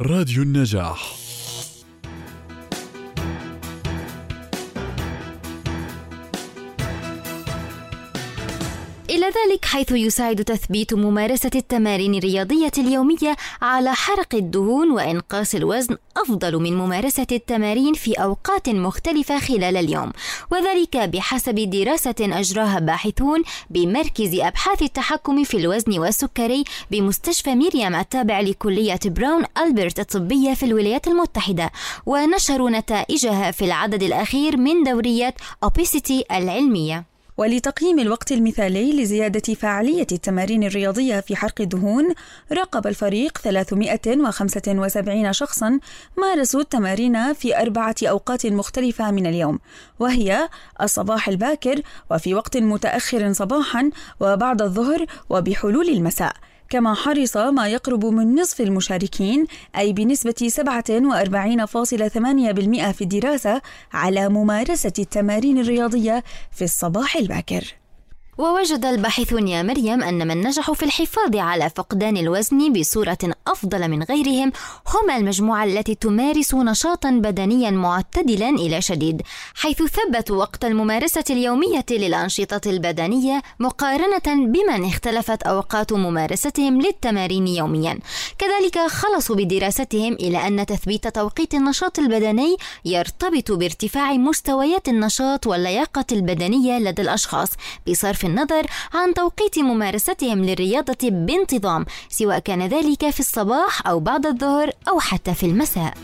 راديو النجاح. إلى ذلك حيث يساعد تثبيت ممارسة التمارين الرياضية اليومية على حرق الدهون وإنقاص الوزن أفضل من ممارسة التمارين في أوقات مختلفة خلال اليوم، وذلك بحسب دراسة أجراها باحثون بمركز أبحاث التحكم في الوزن والسكري بمستشفى ميريام التابع لكلية براون ألبرت الطبية في الولايات المتحدة، ونشروا نتائجها في العدد الأخير من دورية أوبيسيتي العلمية. ولتقييم الوقت المثالي لزيادة فعالية التمارين الرياضية في حرق الدهون راقب الفريق 375 شخصا مارسوا التمارين في أربعة أوقات مختلفة من اليوم وهي الصباح الباكر وفي وقت متأخر صباحا وبعد الظهر وبحلول المساء. كما حرص ما يقرب من نصف المشاركين أي بنسبة 47.8% في الدراسة على ممارسة التمارين الرياضية في الصباح الباكر. ووجد الباحثون يا مريم أن من نجحوا في الحفاظ على فقدان الوزن بصورة أفضل من غيرهم هم المجموعة التي تمارس نشاطا بدنيا معتدلا إلى شديد حيث ثبتوا وقت الممارسة اليومية للأنشطة البدنية مقارنة بمن اختلفت أوقات ممارستهم للتمارين يوميا. كذلك خلصوا بدراستهم إلى أن تثبيت توقيت النشاط البدني يرتبط بارتفاع مستويات النشاط واللياقة البدنية لدى الأشخاص النظر عن توقيت ممارستهم للرياضة بانتظام سواء كان ذلك في الصباح أو بعد الظهر أو حتى في المساء.